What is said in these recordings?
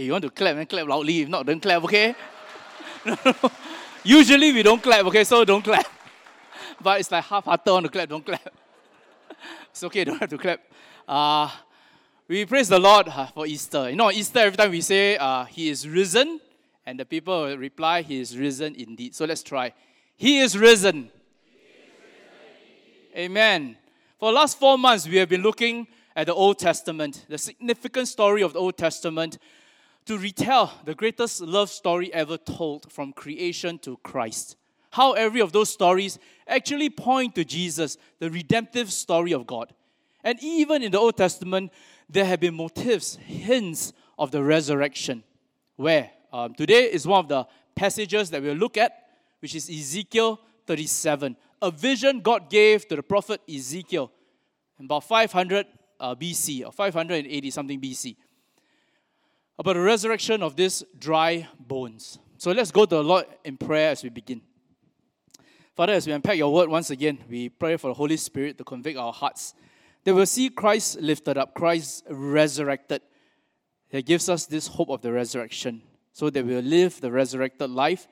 Hey, you want to clap and clap loudly. If not, don't clap, okay? Usually we don't clap, okay? So don't clap. But it's like half-hearted on to clap, don't clap. It's okay, don't have to clap. Uh, we praise the Lord uh, for Easter. You know, Easter, every time we say uh, He is risen, and the people will reply, He is risen indeed. So let's try. He is risen. Amen. For the last four months, we have been looking at the Old Testament, the significant story of the Old Testament, to retell the greatest love story ever told from creation to Christ. How every of those stories actually point to Jesus, the redemptive story of God. And even in the Old Testament, there have been motifs, hints of the resurrection. Where um, today is one of the passages that we'll look at, which is Ezekiel 37, a vision God gave to the prophet Ezekiel about 500 uh, BC or 580 something BC about the resurrection of these dry bones. So let's go to the Lord in prayer as we begin. Father, as we unpack your word once again, we pray for the Holy Spirit to convict our hearts. That we'll see Christ lifted up, Christ resurrected. That gives us this hope of the resurrection so that we'll live the resurrected life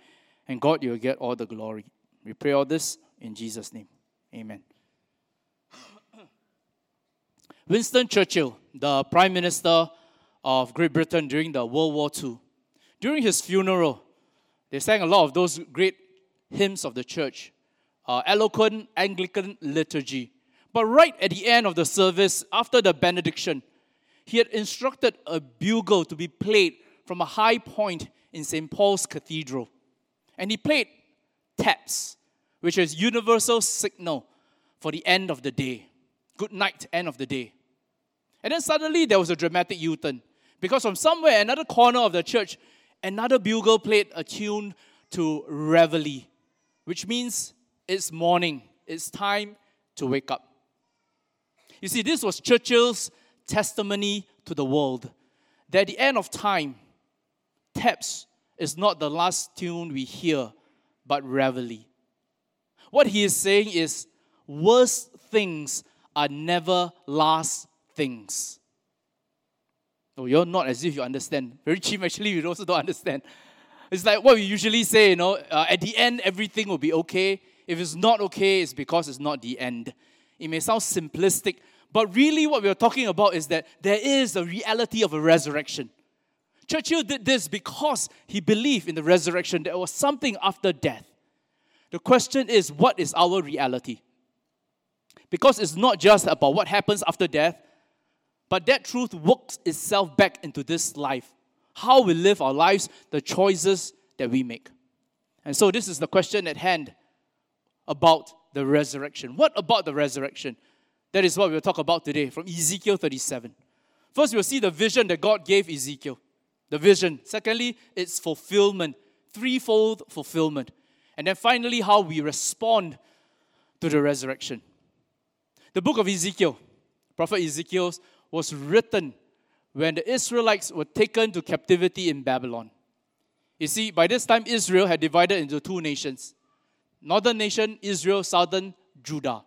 and God, you'll get all the glory. We pray all this in Jesus' name. Amen. Winston Churchill, the Prime Minister of Great Britain during the World War II. During his funeral, they sang a lot of those great hymns of the church, uh, eloquent Anglican liturgy. But right at the end of the service, after the benediction, he had instructed a bugle to be played from a high point in St. Paul's Cathedral. And he played taps, which is universal signal for the end of the day. Good night, end of the day. And then suddenly there was a dramatic U turn. Because from somewhere, another corner of the church, another bugle played a tune to reveille, which means it's morning, it's time to wake up. You see, this was Churchill's testimony to the world that at the end of time, taps is not the last tune we hear, but reveille. What he is saying is, worst things are never last things. You're not as if you understand. Very cheap, actually, you also don't understand. It's like what we usually say, you know, uh, at the end, everything will be okay. If it's not okay, it's because it's not the end. It may sound simplistic, but really what we're talking about is that there is a reality of a resurrection. Churchill did this because he believed in the resurrection. There was something after death. The question is, what is our reality? Because it's not just about what happens after death, but that truth works itself back into this life. How we live our lives, the choices that we make. And so, this is the question at hand about the resurrection. What about the resurrection? That is what we'll talk about today from Ezekiel 37. First, we'll see the vision that God gave Ezekiel. The vision. Secondly, its fulfillment, threefold fulfillment. And then finally, how we respond to the resurrection. The book of Ezekiel, Prophet Ezekiel was written when the Israelites were taken to captivity in Babylon. You see, by this time, Israel had divided into two nations northern nation, Israel, southern Judah.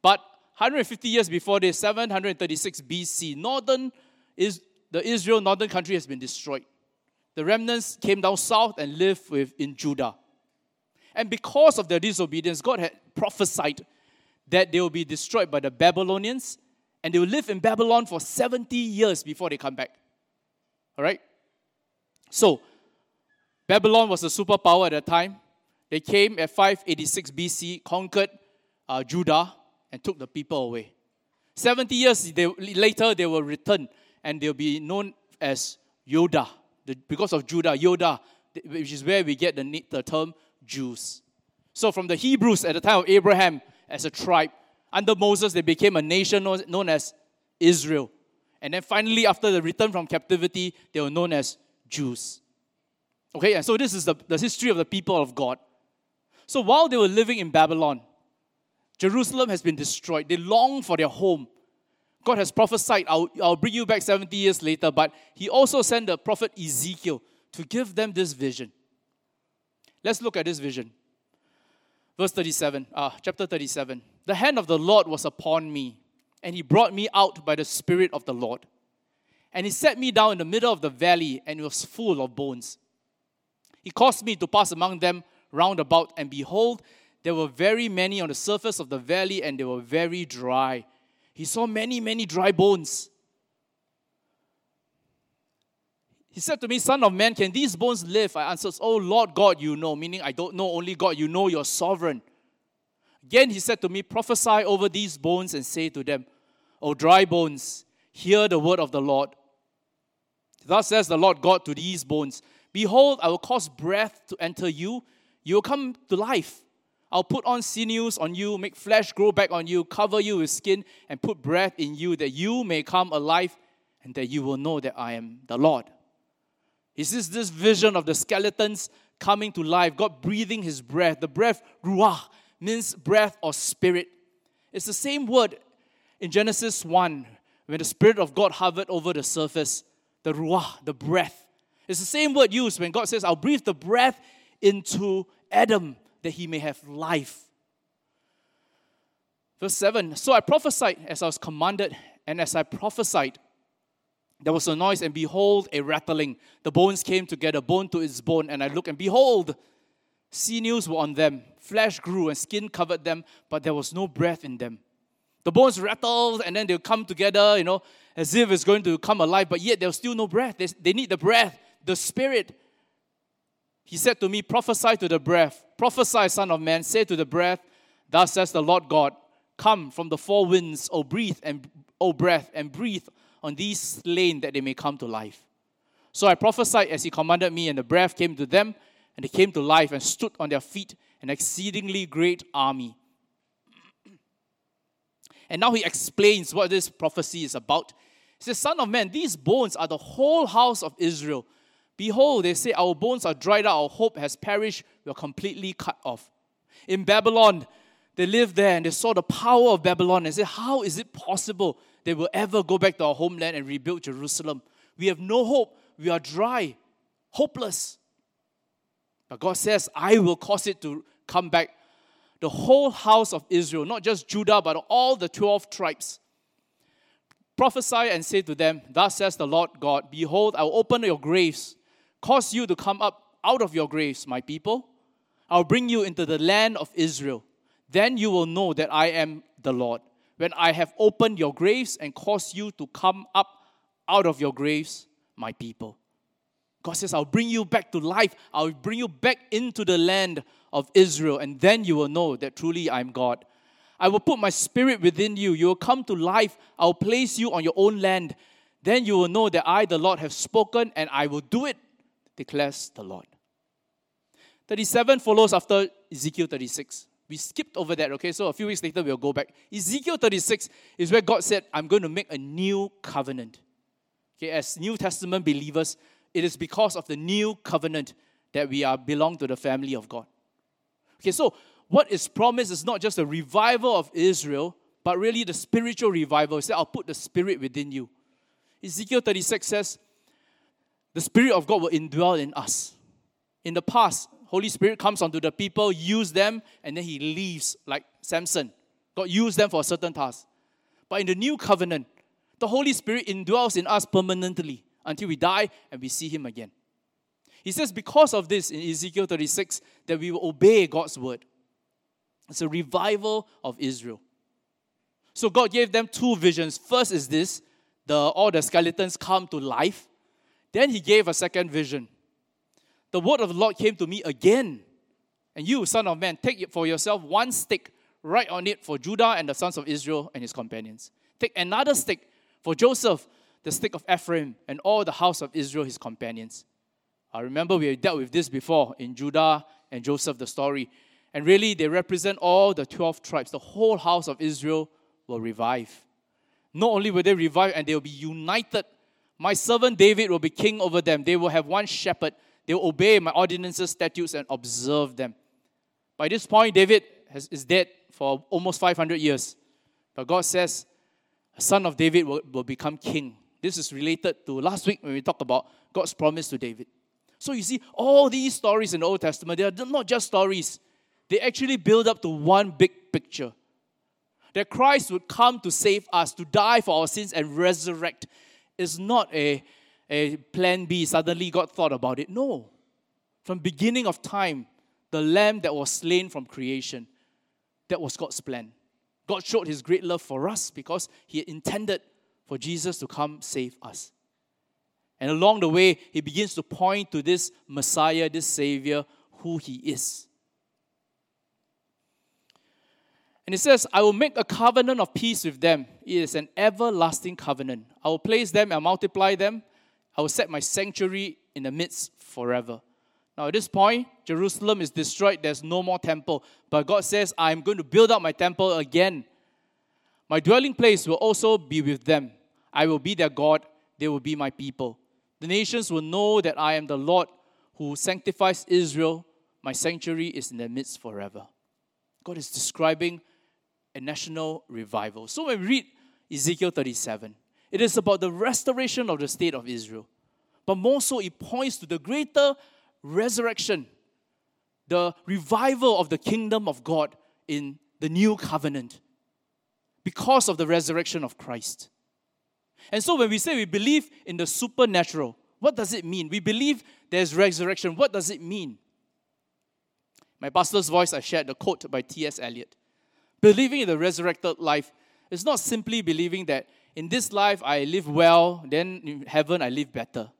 But 150 years before this, 736 BC, northern is the Israel northern country has been destroyed. The remnants came down south and lived with, in Judah. And because of their disobedience, God had prophesied that they will be destroyed by the Babylonians and they will live in Babylon for 70 years before they come back. All right? So, Babylon was a superpower at that time. They came at 586 BC, conquered uh, Judah, and took the people away. 70 years they, later, they will return and they'll be known as Yoda. The, because of Judah, Yoda, which is where we get the, the term Jews. So, from the Hebrews at the time of Abraham as a tribe, under Moses, they became a nation known as Israel. And then finally, after the return from captivity, they were known as Jews. Okay, and so this is the, the history of the people of God. So while they were living in Babylon, Jerusalem has been destroyed. They long for their home. God has prophesied, I'll, I'll bring you back 70 years later, but He also sent the prophet Ezekiel to give them this vision. Let's look at this vision. Verse 37, uh, chapter 37. The hand of the Lord was upon me, and he brought me out by the Spirit of the Lord. And he set me down in the middle of the valley, and it was full of bones. He caused me to pass among them round about, and behold, there were very many on the surface of the valley, and they were very dry. He saw many, many dry bones. He said to me, Son of man, can these bones live? I answered, Oh Lord God, you know, meaning I don't know only God, you know you're sovereign. Again, he said to me, Prophesy over these bones and say to them, O dry bones, hear the word of the Lord. Thus says the Lord God to these bones Behold, I will cause breath to enter you, you will come to life. I'll put on sinews on you, make flesh grow back on you, cover you with skin, and put breath in you, that you may come alive, and that you will know that I am the Lord. Is this this vision of the skeletons coming to life, God breathing his breath. The breath, ruah, means breath or spirit. It's the same word in Genesis 1 when the Spirit of God hovered over the surface, the ruah, the breath. It's the same word used when God says, I'll breathe the breath into Adam that he may have life. Verse 7 So I prophesied as I was commanded, and as I prophesied, there was a noise, and behold, a rattling. The bones came together, bone to its bone, and I looked, and behold, sinews were on them. Flesh grew, and skin covered them, but there was no breath in them. The bones rattled, and then they'll come together, you know, as if it's going to come alive, but yet there's still no breath. They, they need the breath, the spirit. He said to me, Prophesy to the breath. Prophesy, Son of Man. Say to the breath, Thus says the Lord God, Come from the four winds, O breathe and O breath, and breathe on these slain that they may come to life. So I prophesied as he commanded me, and the breath came to them, and they came to life and stood on their feet, an exceedingly great army. And now he explains what this prophecy is about. He says, Son of man, these bones are the whole house of Israel. Behold, they say, Our bones are dried out, our hope has perished, we are completely cut off. In Babylon, they lived there and they saw the power of Babylon and said, How is it possible they will ever go back to our homeland and rebuild Jerusalem? We have no hope. We are dry, hopeless. But God says, I will cause it to come back. The whole house of Israel, not just Judah, but all the 12 tribes. Prophesy and say to them, Thus says the Lord God, Behold, I will open your graves, cause you to come up out of your graves, my people. I'll bring you into the land of Israel. Then you will know that I am the Lord. When I have opened your graves and caused you to come up out of your graves, my people. God says, I'll bring you back to life. I'll bring you back into the land of Israel, and then you will know that truly I'm God. I will put my spirit within you. You will come to life. I'll place you on your own land. Then you will know that I, the Lord, have spoken, and I will do it, declares the Lord. 37 follows after Ezekiel 36. We skipped over that, okay? So a few weeks later, we'll go back. Ezekiel 36 is where God said, I'm going to make a new covenant. Okay, as New Testament believers, it is because of the new covenant that we are belong to the family of God. Okay, so what is promised is not just a revival of Israel, but really the spiritual revival. He said, I'll put the spirit within you. Ezekiel 36 says, the Spirit of God will indwell in us. In the past, Holy Spirit comes onto the people, use them, and then he leaves, like Samson. God used them for a certain task. But in the new covenant, the Holy Spirit indwells in us permanently until we die and we see Him again. He says, because of this in Ezekiel 36, that we will obey God's word. It's a revival of Israel. So God gave them two visions. First is this the, all the skeletons come to life. Then He gave a second vision. The word of the Lord came to me again. And you, son of man, take for yourself one stick, write on it for Judah and the sons of Israel and his companions. Take another stick for Joseph the stick of Ephraim, and all the house of Israel, his companions. I remember we dealt with this before in Judah and Joseph, the story. And really, they represent all the 12 tribes. The whole house of Israel will revive. Not only will they revive and they will be united, my servant David will be king over them. They will have one shepherd. They will obey my ordinances, statutes, and observe them. By this point, David has, is dead for almost 500 years. But God says, a son of David will, will become king. This is related to last week when we talked about God's promise to David. So you see, all these stories in the Old Testament, they are not just stories, they actually build up to one big picture. That Christ would come to save us, to die for our sins and resurrect. is not a, a plan B. Suddenly God thought about it. No. From beginning of time, the lamb that was slain from creation, that was God's plan. God showed his great love for us because he intended for Jesus to come save us. And along the way, he begins to point to this Messiah, this Savior, who he is. And it says, I will make a covenant of peace with them. It is an everlasting covenant. I will place them and multiply them. I will set my sanctuary in the midst forever. Now, at this point, Jerusalem is destroyed. There's no more temple. But God says, I'm going to build up my temple again. My dwelling place will also be with them. I will be their God. They will be my people. The nations will know that I am the Lord who sanctifies Israel. My sanctuary is in their midst forever. God is describing a national revival. So when we read Ezekiel 37, it is about the restoration of the state of Israel. But more so, it points to the greater resurrection, the revival of the kingdom of God in the new covenant because of the resurrection of Christ. And so when we say we believe in the supernatural, what does it mean? We believe there's resurrection. What does it mean? My pastor's voice, I shared the quote by T.S. Eliot. Believing in the resurrected life is not simply believing that in this life I live well, then in heaven I live better.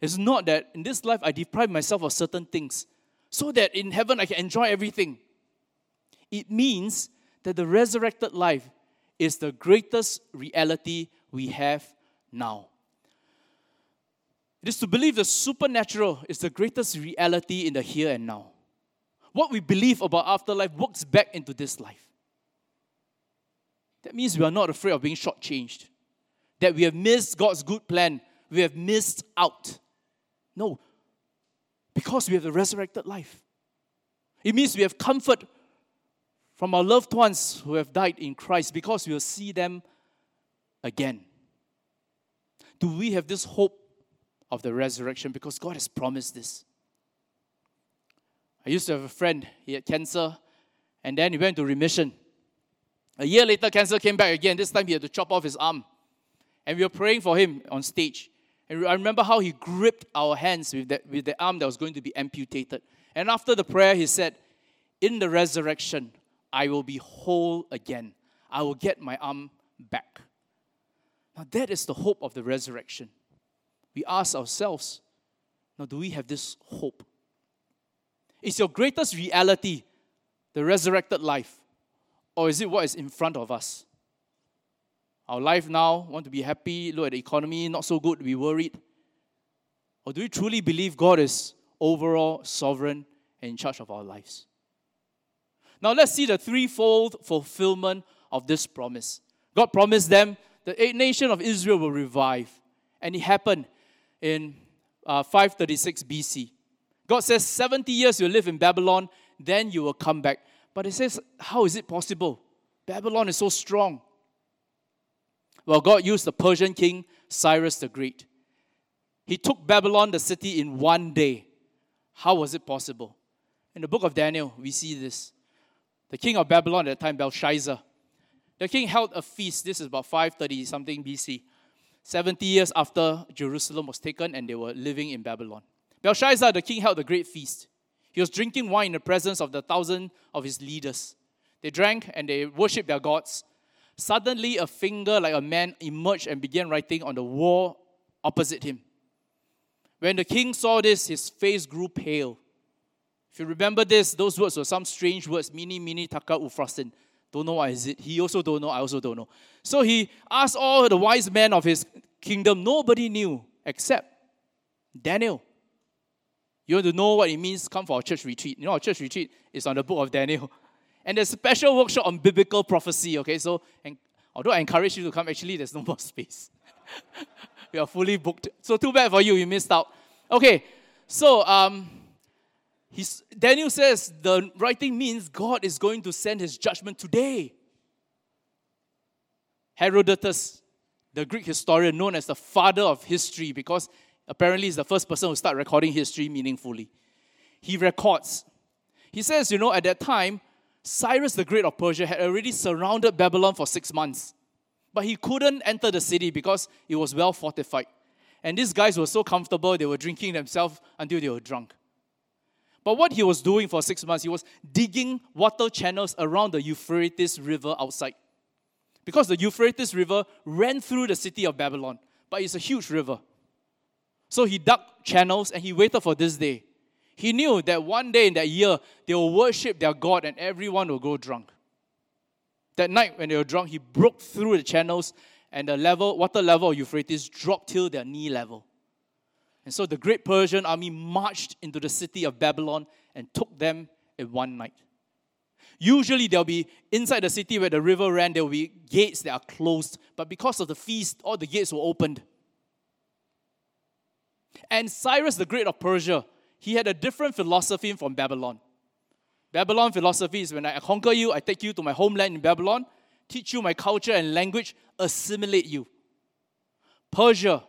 It's not that in this life I deprive myself of certain things so that in heaven I can enjoy everything. It means that the resurrected life is the greatest reality we have now. It is to believe the supernatural is the greatest reality in the here and now. What we believe about afterlife works back into this life. That means we are not afraid of being shortchanged. That we have missed God's good plan. We have missed out. No. Because we have the resurrected life. It means we have comfort from our loved ones who have died in Christ because we will see them again. Do we have this hope of the resurrection? Because God has promised this. I used to have a friend, he had cancer, and then he went to remission. A year later, cancer came back again. This time he had to chop off his arm. And we were praying for him on stage. And I remember how he gripped our hands with, that, with the arm that was going to be amputated. And after the prayer, he said, In the resurrection, I will be whole again. I will get my arm back. Now, that is the hope of the resurrection. We ask ourselves, now, do we have this hope? Is your greatest reality the resurrected life? Or is it what is in front of us? Our life now, want to be happy, look at the economy, not so good, be worried. Or do we truly believe God is overall sovereign and in charge of our lives? Now let's see the threefold fulfillment of this promise. God promised them the nation of Israel will revive. And it happened in uh, 536 BC. God says, 70 years you'll live in Babylon, then you will come back. But it says, how is it possible? Babylon is so strong. Well, God used the Persian king Cyrus the Great. He took Babylon, the city, in one day. How was it possible? In the book of Daniel, we see this. The king of Babylon at the time, Belshazzar, the king held a feast. This is about 530 something BC, 70 years after Jerusalem was taken and they were living in Babylon. Belshazzar, the king, held a great feast. He was drinking wine in the presence of the thousand of his leaders. They drank and they worshiped their gods. Suddenly, a finger like a man emerged and began writing on the wall opposite him. When the king saw this, his face grew pale. If you remember this, those words were some strange words, mini, mini, taka, upharsin. Don't know what is it. He also don't know, I also don't know. So he asked all the wise men of his kingdom. Nobody knew except Daniel. You want to know what it means? Come for our church retreat. You know, our church retreat is on the book of Daniel. And there's a special workshop on biblical prophecy, okay? So, and although I encourage you to come, actually, there's no more space. we are fully booked. So, too bad for you, you missed out. Okay, so um, he's, Daniel says the writing means God is going to send his judgment today. Herodotus, the Greek historian known as the father of history because Apparently, he's the first person who started recording history meaningfully. He records. He says, you know, at that time, Cyrus the Great of Persia had already surrounded Babylon for six months. But he couldn't enter the city because it was well fortified. And these guys were so comfortable, they were drinking themselves until they were drunk. But what he was doing for six months, he was digging water channels around the Euphrates River outside. Because the Euphrates River ran through the city of Babylon, but it's a huge river. So he dug channels and he waited for this day. He knew that one day in that year, they will worship their God and everyone will go drunk. That night, when they were drunk, he broke through the channels and the level, water level of Euphrates dropped till their knee level. And so the great Persian army marched into the city of Babylon and took them in one night. Usually, there'll be inside the city where the river ran, there will be gates that are closed. But because of the feast, all the gates were opened. And Cyrus the Great of Persia, he had a different philosophy from Babylon. Babylon philosophy is when I conquer you, I take you to my homeland in Babylon, teach you my culture and language, assimilate you. Persia,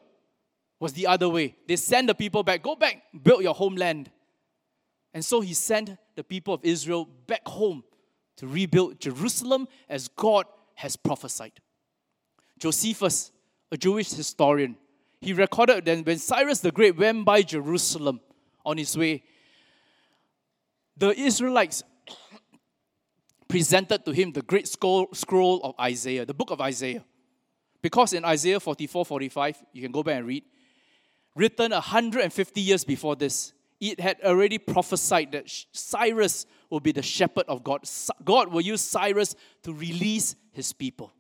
was the other way. They sent the people back, go back, build your homeland. And so he sent the people of Israel back home to rebuild Jerusalem as God has prophesied. Josephus, a Jewish historian, he recorded that when Cyrus the Great went by Jerusalem on his way, the Israelites presented to him the great scroll of Isaiah, the book of Isaiah. Because in Isaiah 44 45, you can go back and read, written 150 years before this, it had already prophesied that Cyrus will be the shepherd of God. God will use Cyrus to release his people.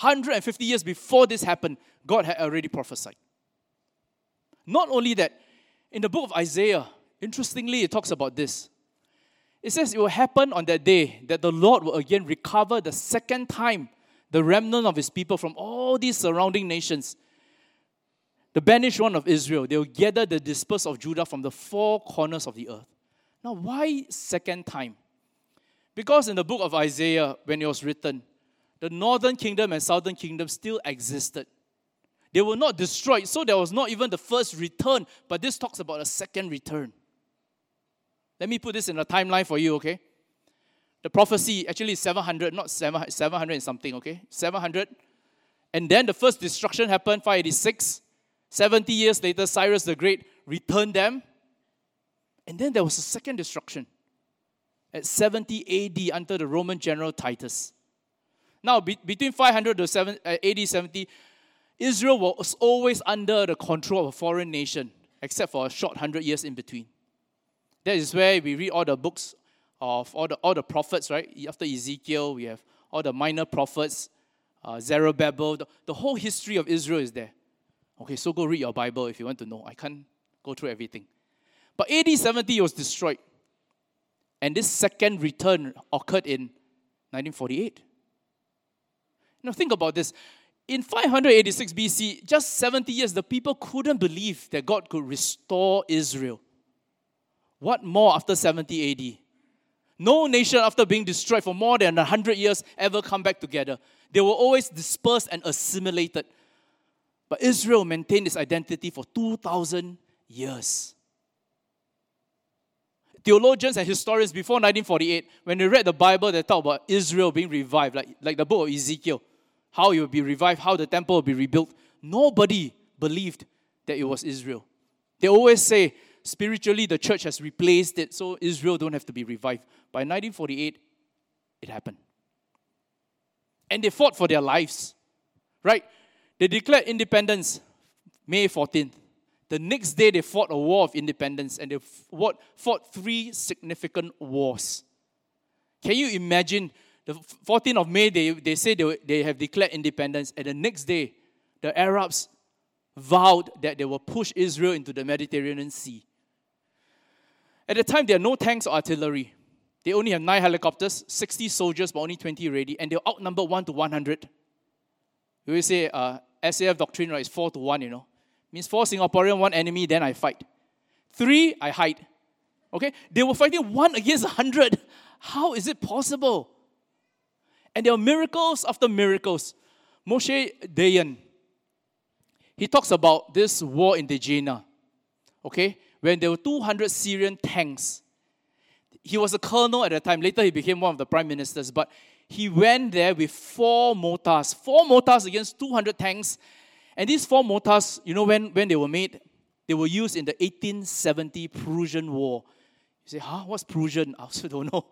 150 years before this happened, God had already prophesied. Not only that, in the book of Isaiah, interestingly, it talks about this. It says it will happen on that day that the Lord will again recover the second time the remnant of his people from all these surrounding nations the banished one of Israel, they will gather the dispersed of Judah from the four corners of the earth. Now, why second time? Because in the book of Isaiah, when it was written, the northern kingdom and southern kingdom still existed. They were not destroyed, so there was not even the first return, but this talks about a second return. Let me put this in a timeline for you, okay? The prophecy actually is 700, not 700 and something, okay? 700. And then the first destruction happened, 586. 70 years later, Cyrus the Great returned them. And then there was a second destruction at 70 AD under the Roman general Titus. Now, be, between 500 to 7, uh, AD 70, Israel was always under the control of a foreign nation, except for a short hundred years in between. That is where we read all the books of all the, all the prophets, right? After Ezekiel, we have all the minor prophets, uh, Zerubbabel. The, the whole history of Israel is there. Okay, so go read your Bible if you want to know. I can't go through everything. But AD 70 was destroyed. And this second return occurred in 1948. Now, think about this. In 586 BC, just 70 years, the people couldn't believe that God could restore Israel. What more after 70 AD? No nation, after being destroyed for more than 100 years, ever come back together. They were always dispersed and assimilated. But Israel maintained its identity for 2,000 years. Theologians and historians before 1948, when they read the Bible, they talk about Israel being revived, like, like the book of Ezekiel, how it will be revived, how the temple will be rebuilt. Nobody believed that it was Israel. They always say, spiritually, the church has replaced it, so Israel don't have to be revived. By 1948, it happened. And they fought for their lives, right? They declared independence May 14th. The next day, they fought a war of independence and they fought, three significant wars. Can you imagine? The 14th of May, they, they say they, they have declared independence, and the next day, the Arabs vowed that they will push Israel into the Mediterranean Sea. At the time, there are no tanks or artillery. They only have nine helicopters, 60 soldiers, but only 20 ready, and they're outnumbered 1 to 100. We will say uh, SAF doctrine, right, is four to one, you know. Means four Singaporean, one enemy, then I fight. Three, I hide. Okay? They were fighting one against a hundred. How is it possible? And there are miracles after miracles. Moshe Dayan, he talks about this war in Degania. Okay? When there were 200 Syrian tanks. He was a colonel at the time. Later, he became one of the prime ministers. But he went there with four mortars, four mortars against 200 tanks. And these four mortars, you know, when, when they were made, they were used in the 1870 Prussian War. You say, huh, what's Prussian? I also don't know.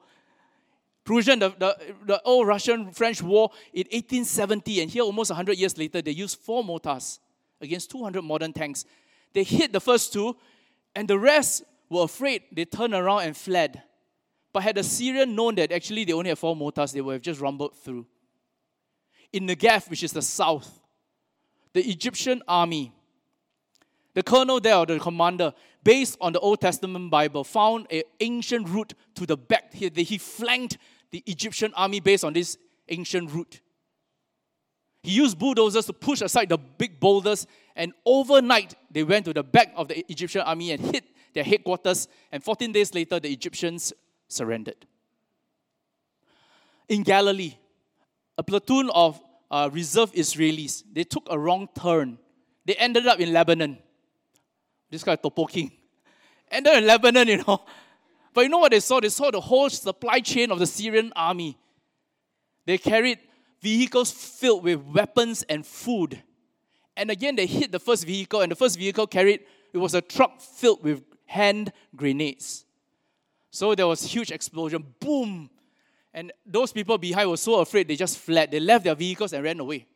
Prussian, the, the, the old Russian French war in 1870, and here almost 100 years later, they used four mortars against 200 modern tanks. They hit the first two, and the rest were afraid. They turned around and fled. But had the Syrian known that actually they only had four mortars, they would have just rumbled through. In Negev, which is the south, the Egyptian army, the colonel there, or the commander, based on the Old Testament Bible, found an ancient route to the back. He, he flanked the Egyptian army based on this ancient route. He used bulldozers to push aside the big boulders, and overnight they went to the back of the Egyptian army and hit their headquarters. And 14 days later, the Egyptians surrendered. In Galilee, a platoon of uh, reserve Israelis, they took a wrong turn. They ended up in Lebanon. This guy, Topo King. Ended in Lebanon, you know. But you know what they saw? They saw the whole supply chain of the Syrian army. They carried vehicles filled with weapons and food. And again, they hit the first vehicle, and the first vehicle carried, it was a truck filled with hand grenades. So there was huge explosion, boom. And those people behind were so afraid they just fled. They left their vehicles and ran away.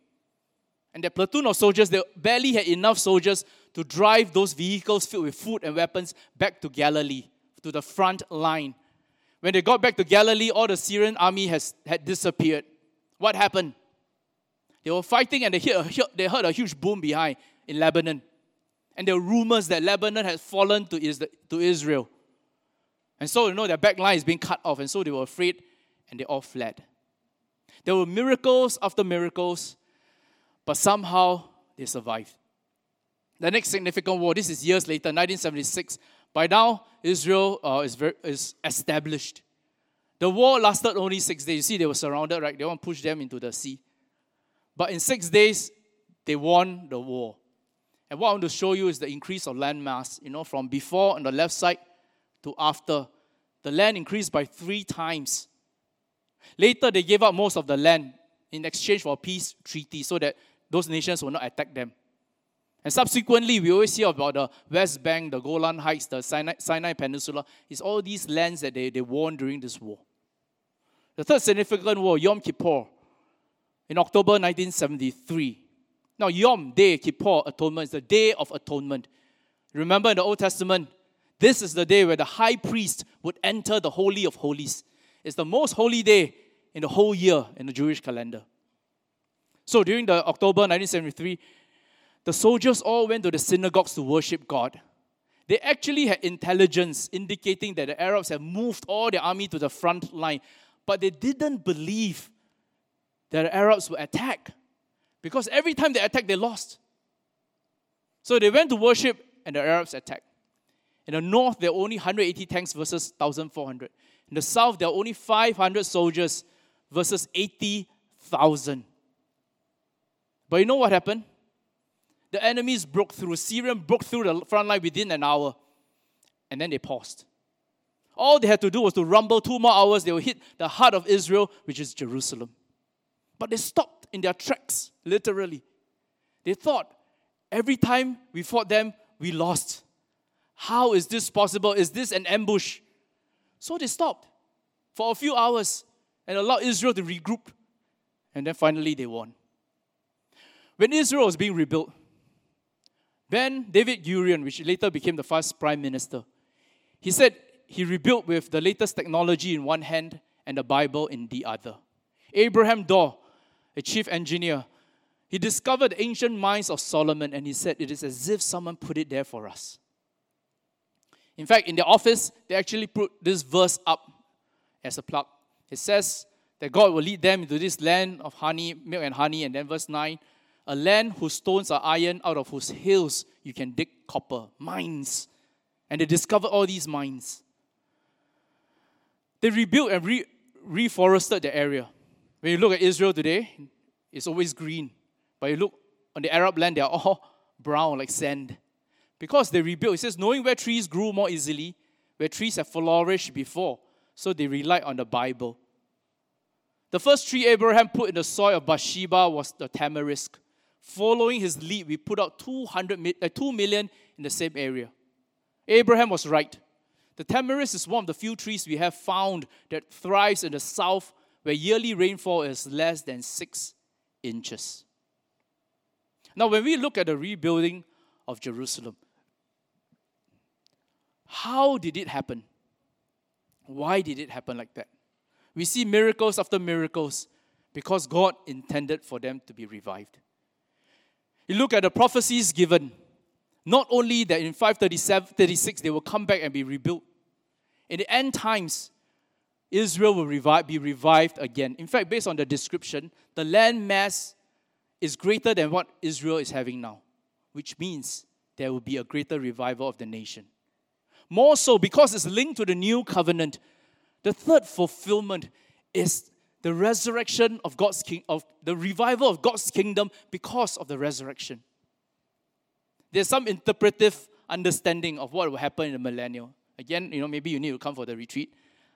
And that platoon of soldiers, they barely had enough soldiers to drive those vehicles filled with food and weapons back to Galilee, to the front line. When they got back to Galilee, all the Syrian army has, had disappeared. What happened? They were fighting and they, a, they heard a huge boom behind in Lebanon. And there were rumors that Lebanon had fallen to, to Israel. And so, you know, their back line is being cut off. And so they were afraid and they all fled. There were miracles after miracles, but somehow they survived. The next significant war, this is years later, 1976. By now, Israel uh, is, very, is established. The war lasted only six days. You see, they were surrounded, right? They want to push them into the sea. But in six days, they won the war. And what I want to show you is the increase of land mass, you know, from before on the left side to after. The land increased by three times. Later, they gave up most of the land in exchange for a peace treaty so that those nations will not attack them. And subsequently, we always hear about the West Bank, the Golan Heights, the Sinai, Sinai Peninsula. It's all these lands that they, they won during this war. The third significant war, Yom Kippur, in October 1973. Now, Yom Day Kippur Atonement is the Day of Atonement. Remember in the Old Testament, this is the day where the high priest would enter the Holy of Holies. It's the most holy day in the whole year in the Jewish calendar. So during the October 1973, the soldiers all went to the synagogues to worship God. They actually had intelligence indicating that the Arabs had moved all their army to the front line but they didn't believe that the Arabs would attack because every time they attacked, they lost. So they went to worship and the Arabs attacked. In the north, there are only 180 tanks versus 1,400. In the south, there are only 500 soldiers versus 80,000. But you know what happened? The enemies broke through. Syrian broke through the front line within an hour. And then they paused. All they had to do was to rumble two more hours, they would hit the heart of Israel, which is Jerusalem. But they stopped in their tracks, literally. They thought, every time we fought them, we lost. How is this possible? Is this an ambush? So they stopped for a few hours and allowed Israel to regroup. And then finally they won. When Israel was being rebuilt, Ben David Gurion, which later became the first prime minister, he said he rebuilt with the latest technology in one hand and the Bible in the other. Abraham Dow, a chief engineer, he discovered ancient mines of Solomon and he said it is as if someone put it there for us. In fact, in their office, they actually put this verse up as a plug. It says that God will lead them into this land of honey, milk and honey, and then verse 9, a land whose stones are iron, out of whose hills you can dig copper, mines. And they discovered all these mines. They rebuilt and re- reforested the area. When you look at Israel today, it's always green. But you look on the Arab land, they are all brown like sand. Because they rebuilt, it says, knowing where trees grew more easily, where trees have flourished before. So they relied on the Bible. The first tree Abraham put in the soil of Beersheba was the tamarisk. Following his lead, we put out 200, uh, 2 million in the same area. Abraham was right. The tamarisk is one of the few trees we have found that thrives in the south where yearly rainfall is less than six inches. Now, when we look at the rebuilding of Jerusalem, how did it happen? Why did it happen like that? We see miracles after miracles because God intended for them to be revived. You look at the prophecies given, not only that in 537 36 they will come back and be rebuilt, in the end times, Israel will revive, be revived again. In fact, based on the description, the land mass is greater than what Israel is having now, which means there will be a greater revival of the nation. More so, because it's linked to the new covenant, the third fulfillment is the resurrection of God's king, of the revival of God's kingdom because of the resurrection. There's some interpretive understanding of what will happen in the millennial. Again, you know, maybe you need to come for the retreat.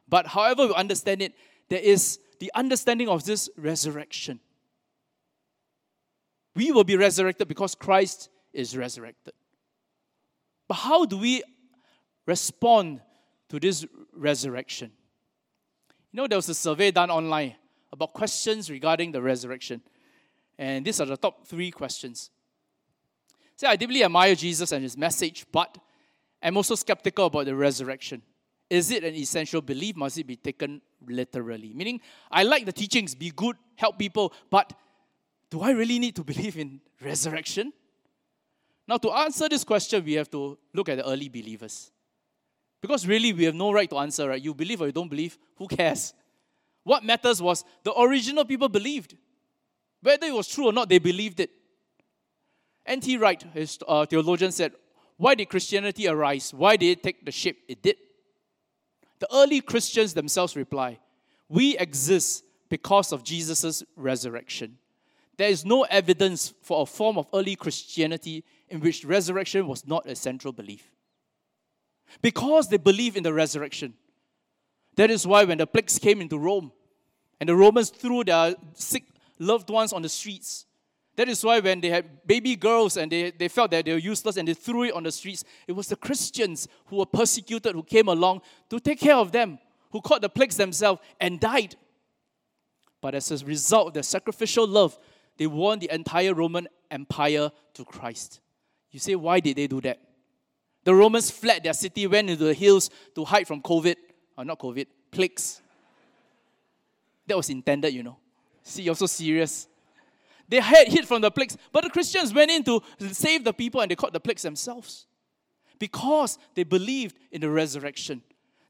But however we understand it, there is the understanding of this resurrection. We will be resurrected because Christ is resurrected. But how do we respond to this resurrection? You know, there was a survey done online about questions regarding the resurrection. And these are the top three questions. Say, I deeply admire Jesus and his message, but I'm also skeptical about the resurrection. Is it an essential belief? Must it be taken literally? Meaning, I like the teachings, be good, help people, but do I really need to believe in resurrection? Now, to answer this question, we have to look at the early believers. Because really, we have no right to answer, right? You believe or you don't believe, who cares? What matters was the original people believed. Whether it was true or not, they believed it. N.T. Wright, his uh, theologian, said, Why did Christianity arise? Why did it take the shape it did? The early Christians themselves reply, We exist because of Jesus' resurrection. There is no evidence for a form of early Christianity in which resurrection was not a central belief. Because they believe in the resurrection. That is why when the plagues came into Rome and the Romans threw their sick loved ones on the streets, that is why when they had baby girls and they, they felt that they were useless and they threw it on the streets, it was the Christians who were persecuted who came along to take care of them, who caught the plagues themselves and died. But as a result of their sacrificial love, they won the entire Roman Empire to Christ. You say, why did they do that? The Romans fled their city, went into the hills to hide from COVID, or uh, not COVID, plagues. That was intended, you know. See, you're so serious. They had hid from the plagues, but the Christians went in to save the people and they caught the plagues themselves because they believed in the resurrection.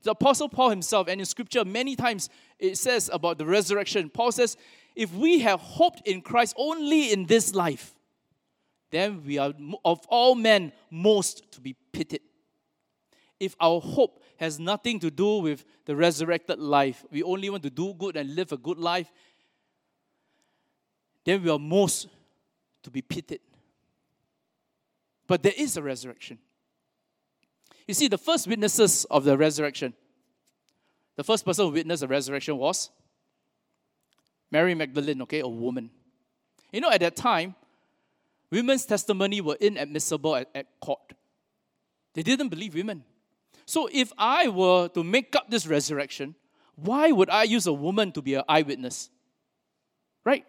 The Apostle Paul himself, and in scripture, many times it says about the resurrection. Paul says, if we have hoped in Christ only in this life, then we are of all men most to be pitied. If our hope has nothing to do with the resurrected life, we only want to do good and live a good life, then we are most to be pitied. But there is a resurrection. You see, the first witnesses of the resurrection, the first person who witnessed the resurrection was Mary Magdalene, okay, a woman. You know, at that time, women's testimony were inadmissible at, at court. They didn't believe women. So if I were to make up this resurrection, why would I use a woman to be an eyewitness? Right?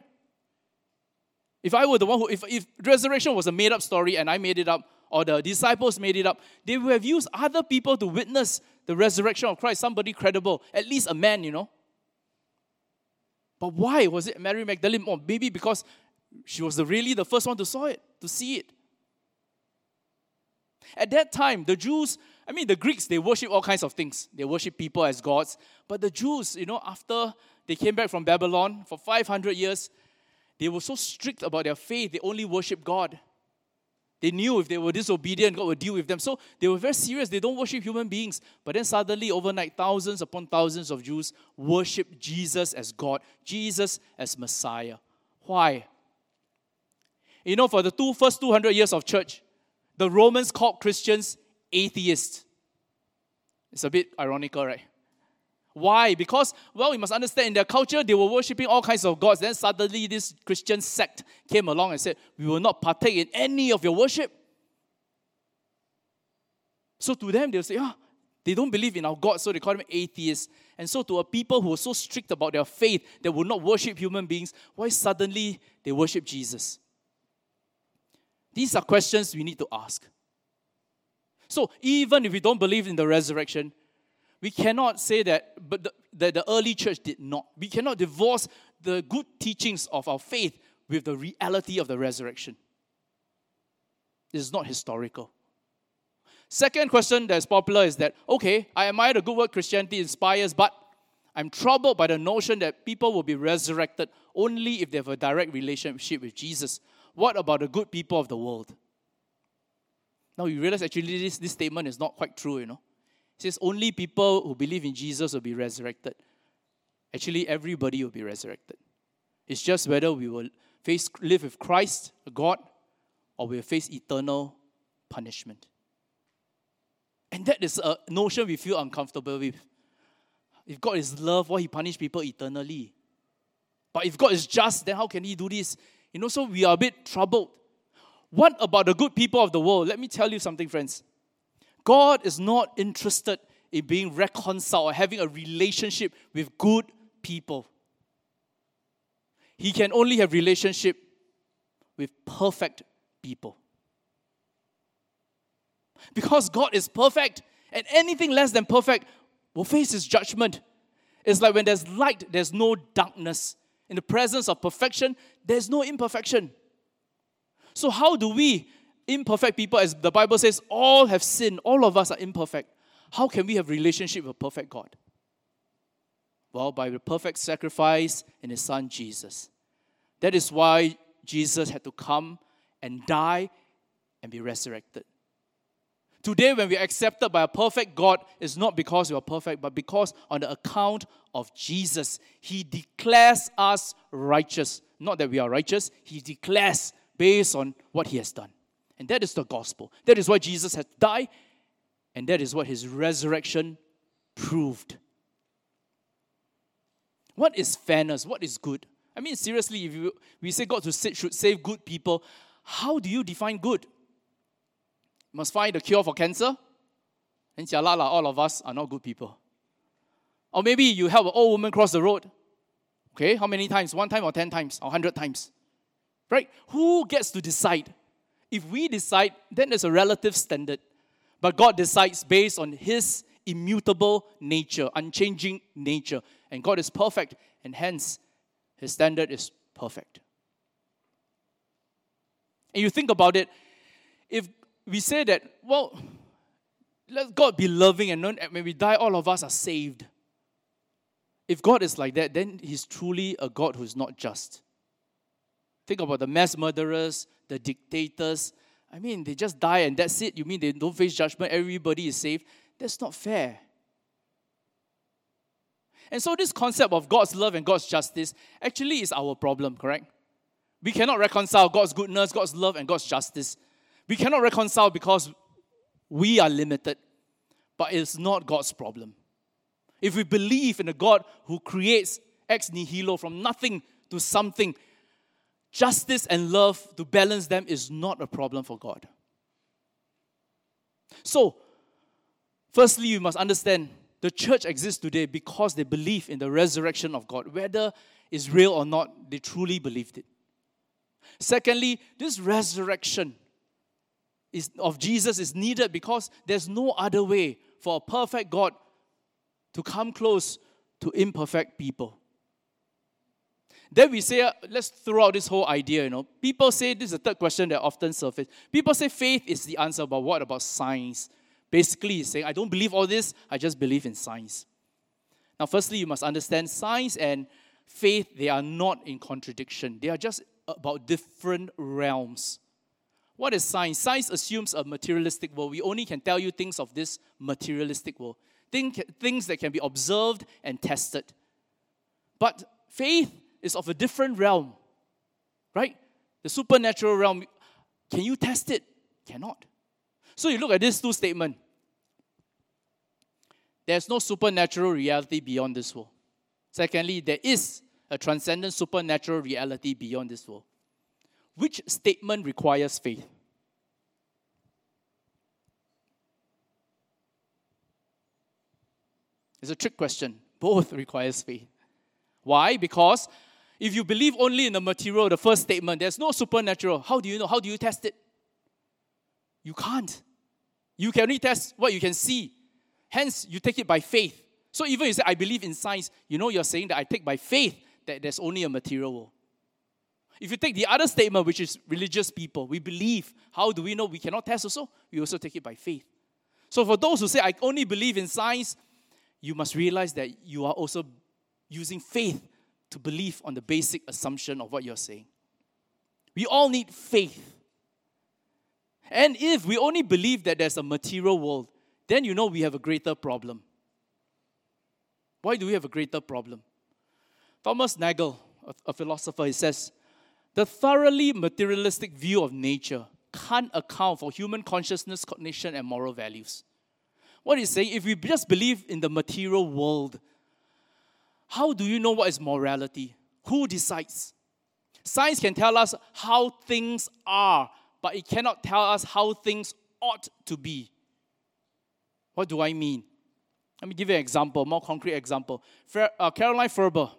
If I were the one who, if, if resurrection was a made up story and I made it up, or the disciples made it up, they would have used other people to witness the resurrection of Christ, somebody credible, at least a man, you know. But why was it Mary Magdalene? Or maybe because she was the, really the first one to saw it, to see it. At that time, the Jews, I mean, the Greeks, they worship all kinds of things. They worship people as gods. But the Jews, you know, after they came back from Babylon for 500 years, they were so strict about their faith, they only worship God. They knew if they were disobedient, God would deal with them. So they were very serious. They don't worship human beings. But then suddenly, overnight, thousands upon thousands of Jews worship Jesus as God, Jesus as Messiah. Why? You know, for the two, first 200 years of church, the Romans called Christians atheists. It's a bit ironical, right? Why? Because, well, we must understand in their culture, they were worshipping all kinds of gods. Then suddenly, this Christian sect came along and said, We will not partake in any of your worship. So to them, they'll say, Ah, they don't believe in our God, so they call them atheists. And so, to a people who are so strict about their faith that will not worship human beings, why suddenly they worship Jesus? These are questions we need to ask. So, even if we don't believe in the resurrection, we cannot say that, but the, that the early church did not. We cannot divorce the good teachings of our faith with the reality of the resurrection. This is not historical. Second question that's popular is that, okay, I admire the good work Christianity inspires, but I'm troubled by the notion that people will be resurrected only if they have a direct relationship with Jesus. What about the good people of the world? Now you realize actually this, this statement is not quite true, you know. It says only people who believe in Jesus will be resurrected. Actually, everybody will be resurrected. It's just whether we will face live with Christ, God, or we will face eternal punishment. And that is a notion we feel uncomfortable with. If God is love, why He punish people eternally? But if God is just, then how can He do this? You know, so we are a bit troubled. What about the good people of the world? Let me tell you something, friends. God is not interested in being reconciled or having a relationship with good people. He can only have relationship with perfect people. Because God is perfect, and anything less than perfect will face his judgment. It's like when there's light, there's no darkness. In the presence of perfection, there's no imperfection. So, how do we imperfect people, as the Bible says, all have sinned, all of us are imperfect. How can we have relationship with a perfect God? Well, by the perfect sacrifice in his son Jesus. That is why Jesus had to come and die and be resurrected. Today, when we are accepted by a perfect God, it's not because we are perfect, but because on the account of Jesus, He declares us righteous. Not that we are righteous, He declares based on what He has done. And that is the gospel. That is why Jesus had died, and that is what his resurrection proved. What is fairness? What is good? I mean, seriously, if you, we say God should save good people, how do you define good? Must find the cure for cancer? And all of us are not good people. Or maybe you help an old woman cross the road. Okay, how many times? One time or ten times or hundred times? Right? Who gets to decide? If we decide, then there's a relative standard. But God decides based on His immutable nature, unchanging nature. And God is perfect, and hence His standard is perfect. And you think about it, if we say that, well, let God be loving and when we die, all of us are saved. If God is like that, then He's truly a God who's not just. Think about the mass murderers, the dictators. I mean, they just die and that's it. You mean they don't face judgment? Everybody is saved? That's not fair. And so, this concept of God's love and God's justice actually is our problem, correct? We cannot reconcile God's goodness, God's love, and God's justice. We cannot reconcile because we are limited, but it's not God's problem. If we believe in a God who creates ex nihilo from nothing to something, justice and love to balance them is not a problem for God. So, firstly, you must understand the church exists today because they believe in the resurrection of God. Whether it's real or not, they truly believed it. Secondly, this resurrection is, of Jesus is needed because there's no other way for a perfect God to come close to imperfect people. Then we say, uh, let's throw out this whole idea, you know. People say, this is the third question that often surfaces. People say faith is the answer, but what about science? Basically, saying, I don't believe all this, I just believe in science. Now, firstly, you must understand science and faith, they are not in contradiction. They are just about different realms. What is science? Science assumes a materialistic world. We only can tell you things of this materialistic world, Think, things that can be observed and tested. But faith is of a different realm, right? The supernatural realm. Can you test it? Cannot. So you look at these two statements. there's no supernatural reality beyond this world. Secondly, there is a transcendent supernatural reality beyond this world. Which statement requires faith? It's a trick question. Both requires faith. Why? Because if you believe only in the material, the first statement, there's no supernatural. How do you know? How do you test it? You can't. You can only test what you can see. Hence, you take it by faith. So even if you say, I believe in science, you know you're saying that I take by faith that there's only a material world. If you take the other statement, which is religious people, we believe. How do we know we cannot test also? We also take it by faith. So for those who say, I only believe in science, you must realize that you are also using faith to believe on the basic assumption of what you're saying. We all need faith. And if we only believe that there's a material world, then you know we have a greater problem. Why do we have a greater problem? Thomas Nagel, a, philosopher, he says, the thoroughly materialistic view of nature can't account for human consciousness, cognition, and moral values. What he's saying, if we just believe in the material world, how do you know what is morality? Who decides? Science can tell us how things are, but it cannot tell us how things ought to be. What do I mean? Let me give you an example, more concrete example. Uh, Caroline Ferber,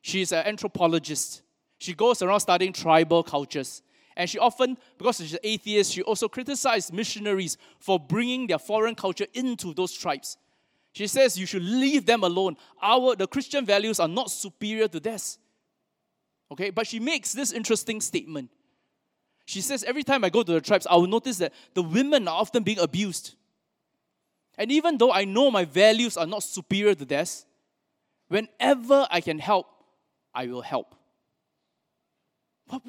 she's an anthropologist. She goes around studying tribal cultures. And she often, because she's an atheist, she also criticizes missionaries for bringing their foreign culture into those tribes. She says you should leave them alone. Our the Christian values are not superior to theirs. Okay, but she makes this interesting statement. She says every time I go to the tribes, I will notice that the women are often being abused. And even though I know my values are not superior to theirs, whenever I can help, I will help. What,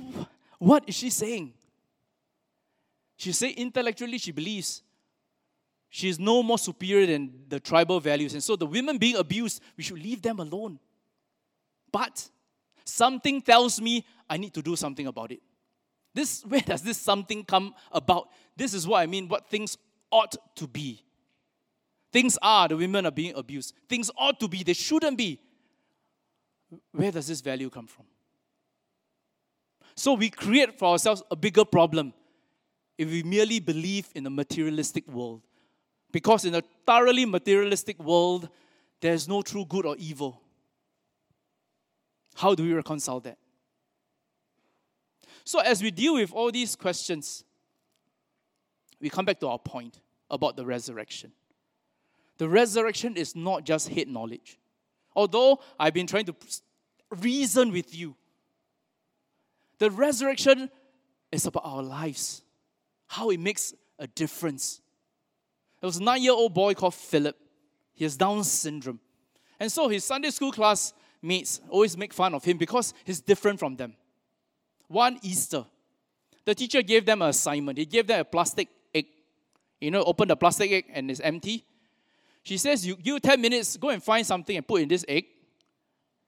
what is she saying? She say intellectually she believes she is no more superior than the tribal values. And so the women being abused, we should leave them alone. But something tells me I need to do something about it. This where does this something come about? This is what I mean, what things ought to be. Things are, the women are being abused. Things ought to be, they shouldn't be. Where does this value come from? So we create for ourselves a bigger problem if we merely believe in a materialistic world. Because in a thoroughly materialistic world, there's no true good or evil. How do we reconcile that? So, as we deal with all these questions, we come back to our point about the resurrection. The resurrection is not just head knowledge. Although I've been trying to reason with you, the resurrection is about our lives, how it makes a difference. There was a nine year old boy called Philip. He has Down syndrome. And so his Sunday school class mates always make fun of him because he's different from them. One Easter, the teacher gave them an assignment. He gave them a plastic egg. You know, open the plastic egg and it's empty. She says, You give 10 minutes, go and find something and put in this egg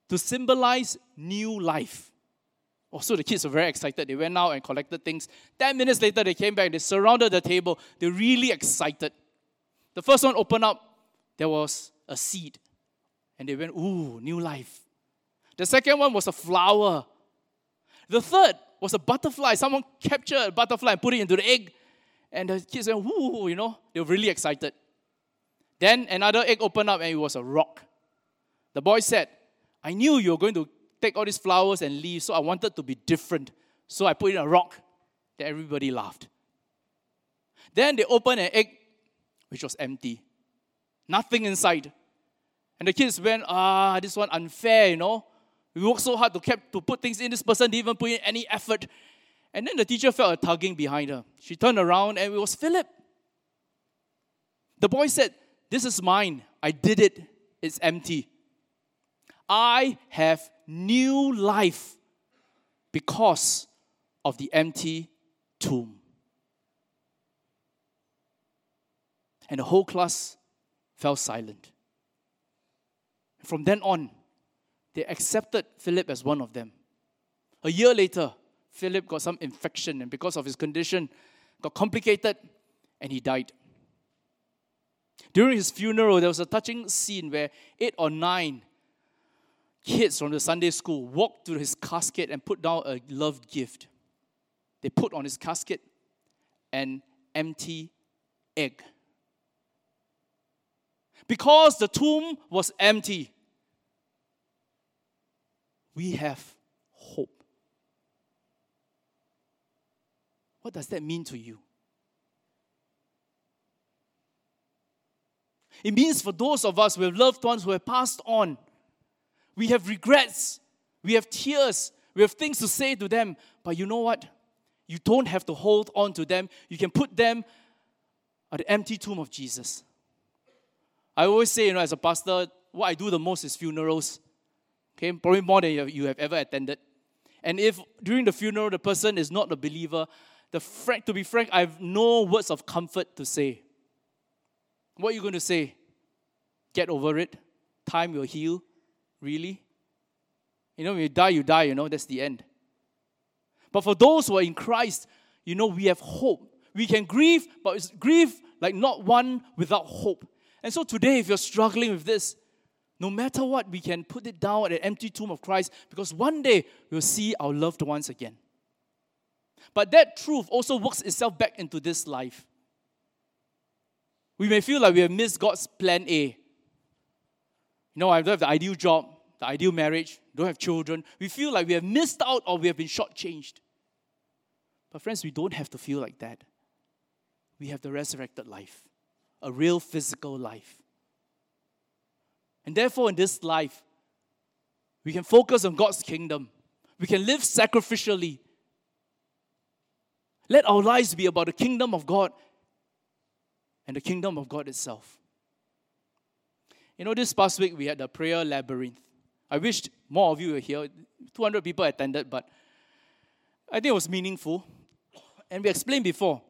to symbolize new life. Also, the kids were very excited. They went out and collected things. 10 minutes later, they came back. They surrounded the table. They're really excited. The first one opened up, there was a seed. And they went, Ooh, new life. The second one was a flower. The third was a butterfly. Someone captured a butterfly and put it into the egg. And the kids went, Ooh, you know, they were really excited. Then another egg opened up and it was a rock. The boy said, I knew you were going to take all these flowers and leaves, so I wanted to be different. So I put in a rock. Then everybody laughed. Then they opened an egg which was empty. Nothing inside. And the kids went, ah, this one unfair, you know. We worked so hard to, keep, to put things in. This person didn't even put in any effort. And then the teacher felt a tugging behind her. She turned around and it was Philip. The boy said, This is mine. I did it. It's empty. I have new life because of the empty tomb. and the whole class fell silent. From then on, they accepted Philip as one of them. A year later, Philip got some infection, and because of his condition, got complicated and he died. During his funeral, there was a touching scene where eight or nine kids from the Sunday school walked to his casket and put down a loved gift. They put on his casket an empty egg. Because the tomb was empty, we have hope. What does that mean to you? It means for those of us have loved ones who have passed on, we have regrets, we have tears, we have things to say to them. But you know what? You don't have to hold on to them. You can put them at the empty tomb of Jesus. I always say, you know, as a pastor, what I do the most is funerals. Okay, probably more than you have ever attended. And if during the funeral the person is not a believer, the frank, to be frank, I have no words of comfort to say. What are you going to say? Get over it. Time will heal. Really? You know, when you die, you die, you know, that's the end. But for those who are in Christ, you know, we have hope. We can grieve, but it's grief like not one without hope. And so today, if you're struggling with this, no matter what, we can put it down at an empty tomb of Christ because one day we'll see our loved ones again. But that truth also works itself back into this life. We may feel like we have missed God's plan A. You know, I don't have the ideal job, the ideal marriage, don't have children. We feel like we have missed out or we have been shortchanged. But, friends, we don't have to feel like that. We have the resurrected life, a real physical life. And therefore, in this life, we can focus on God's kingdom. We can live sacrificially. Let our lives be about the kingdom of God and the kingdom of God itself. You know, this past week we had the prayer labyrinth. I wished more of you were here. 200 people attended, but I think it was meaningful. And we explained before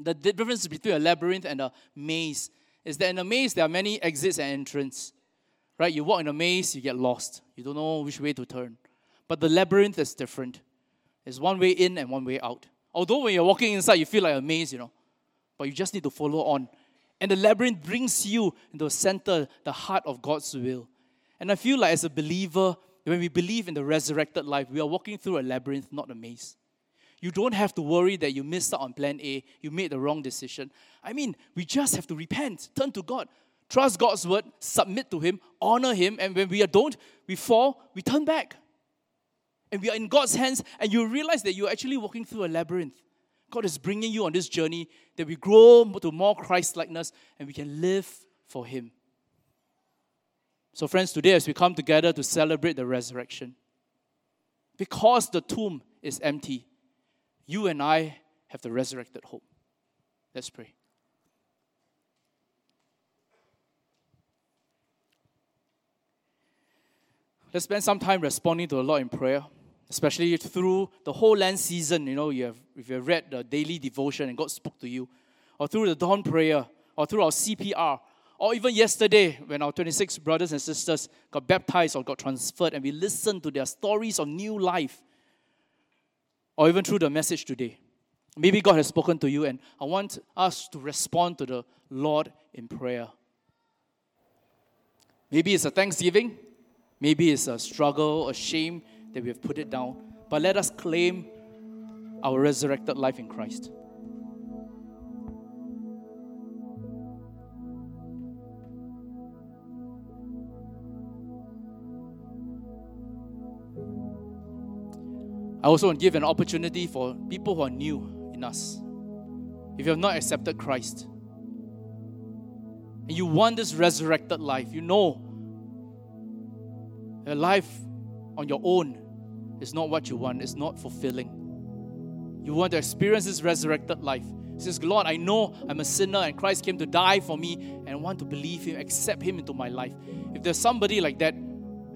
the difference between a labyrinth and a maze is that in a maze there are many exits and entrances. Right? You walk in a maze, you get lost. You don't know which way to turn. But the labyrinth is different. There's one way in and one way out. Although when you're walking inside, you feel like a maze, you know but you just need to follow on. And the labyrinth brings you into the center, the heart of God's will. And I feel like as a believer, when we believe in the resurrected life, we are walking through a labyrinth, not a maze. You don't have to worry that you missed out on plan A, you made the wrong decision. I mean, we just have to repent, turn to God, trust God's word, submit to Him, honor Him, and when we don't, we fall, we turn back. And we are in God's hands, and you realize that you're actually walking through a labyrinth. God is bringing you on this journey that we grow to more Christ likeness and we can live for Him. So, friends, today as we come together to celebrate the resurrection, because the tomb is empty, you and I have the resurrected hope. Let's pray. Let's spend some time responding to the Lord in prayer especially through the whole Lent season. You know, you have, if you have read the daily devotion and God spoke to you, or through the dawn prayer, or through our CPR, or even yesterday when our 26 brothers and sisters got baptized or got transferred and we listened to their stories of new life, or even through the message today. Maybe God has spoken to you, and I want us to respond to the Lord in prayer. Maybe it's a thanksgiving, maybe it's a struggle, a shame, that we have put it down, but let us claim our resurrected life in Christ. I also want to give an opportunity for people who are new in us. If you have not accepted Christ and you want this resurrected life, you know a life on your own is not what you want, it's not fulfilling. You want to experience this resurrected life. Says, Lord, I know I'm a sinner and Christ came to die for me and I want to believe Him, accept Him into my life. If there's somebody like that,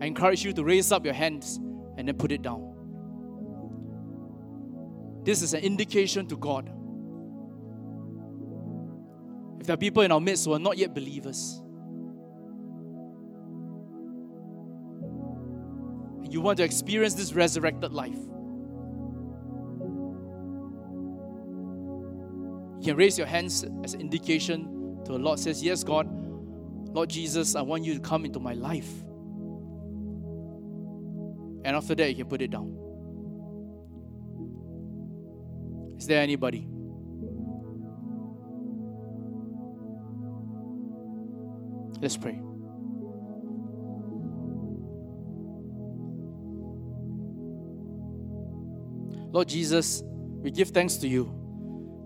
I encourage you to raise up your hands and then put it down. This is an indication to God. If there are people in our midst who are not yet believers, you want to experience this resurrected life, you can raise your hands as an indication to the Lord, says, Yes, God, Lord Jesus, I want you to come into my life. And after that, you can put it down. Is there anybody? Let's pray. Lord Jesus, we give thanks to you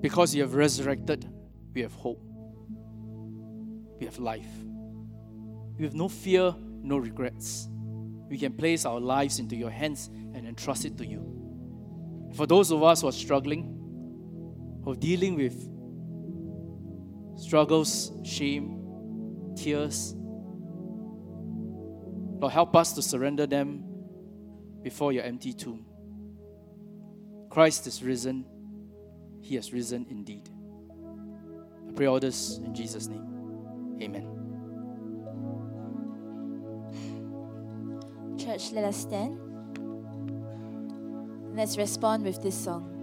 because you have resurrected, we have hope, we have life. We have no fear, no regrets. We can place our lives into your hands and entrust it to you. For those of us who are struggling, are dealing with struggles, shame, tears, Lord, help us to surrender them before your empty tomb. Christ is risen. He has risen indeed. I pray all this in Jesus' name. Amen. Church, let us stand. Let's respond with this song.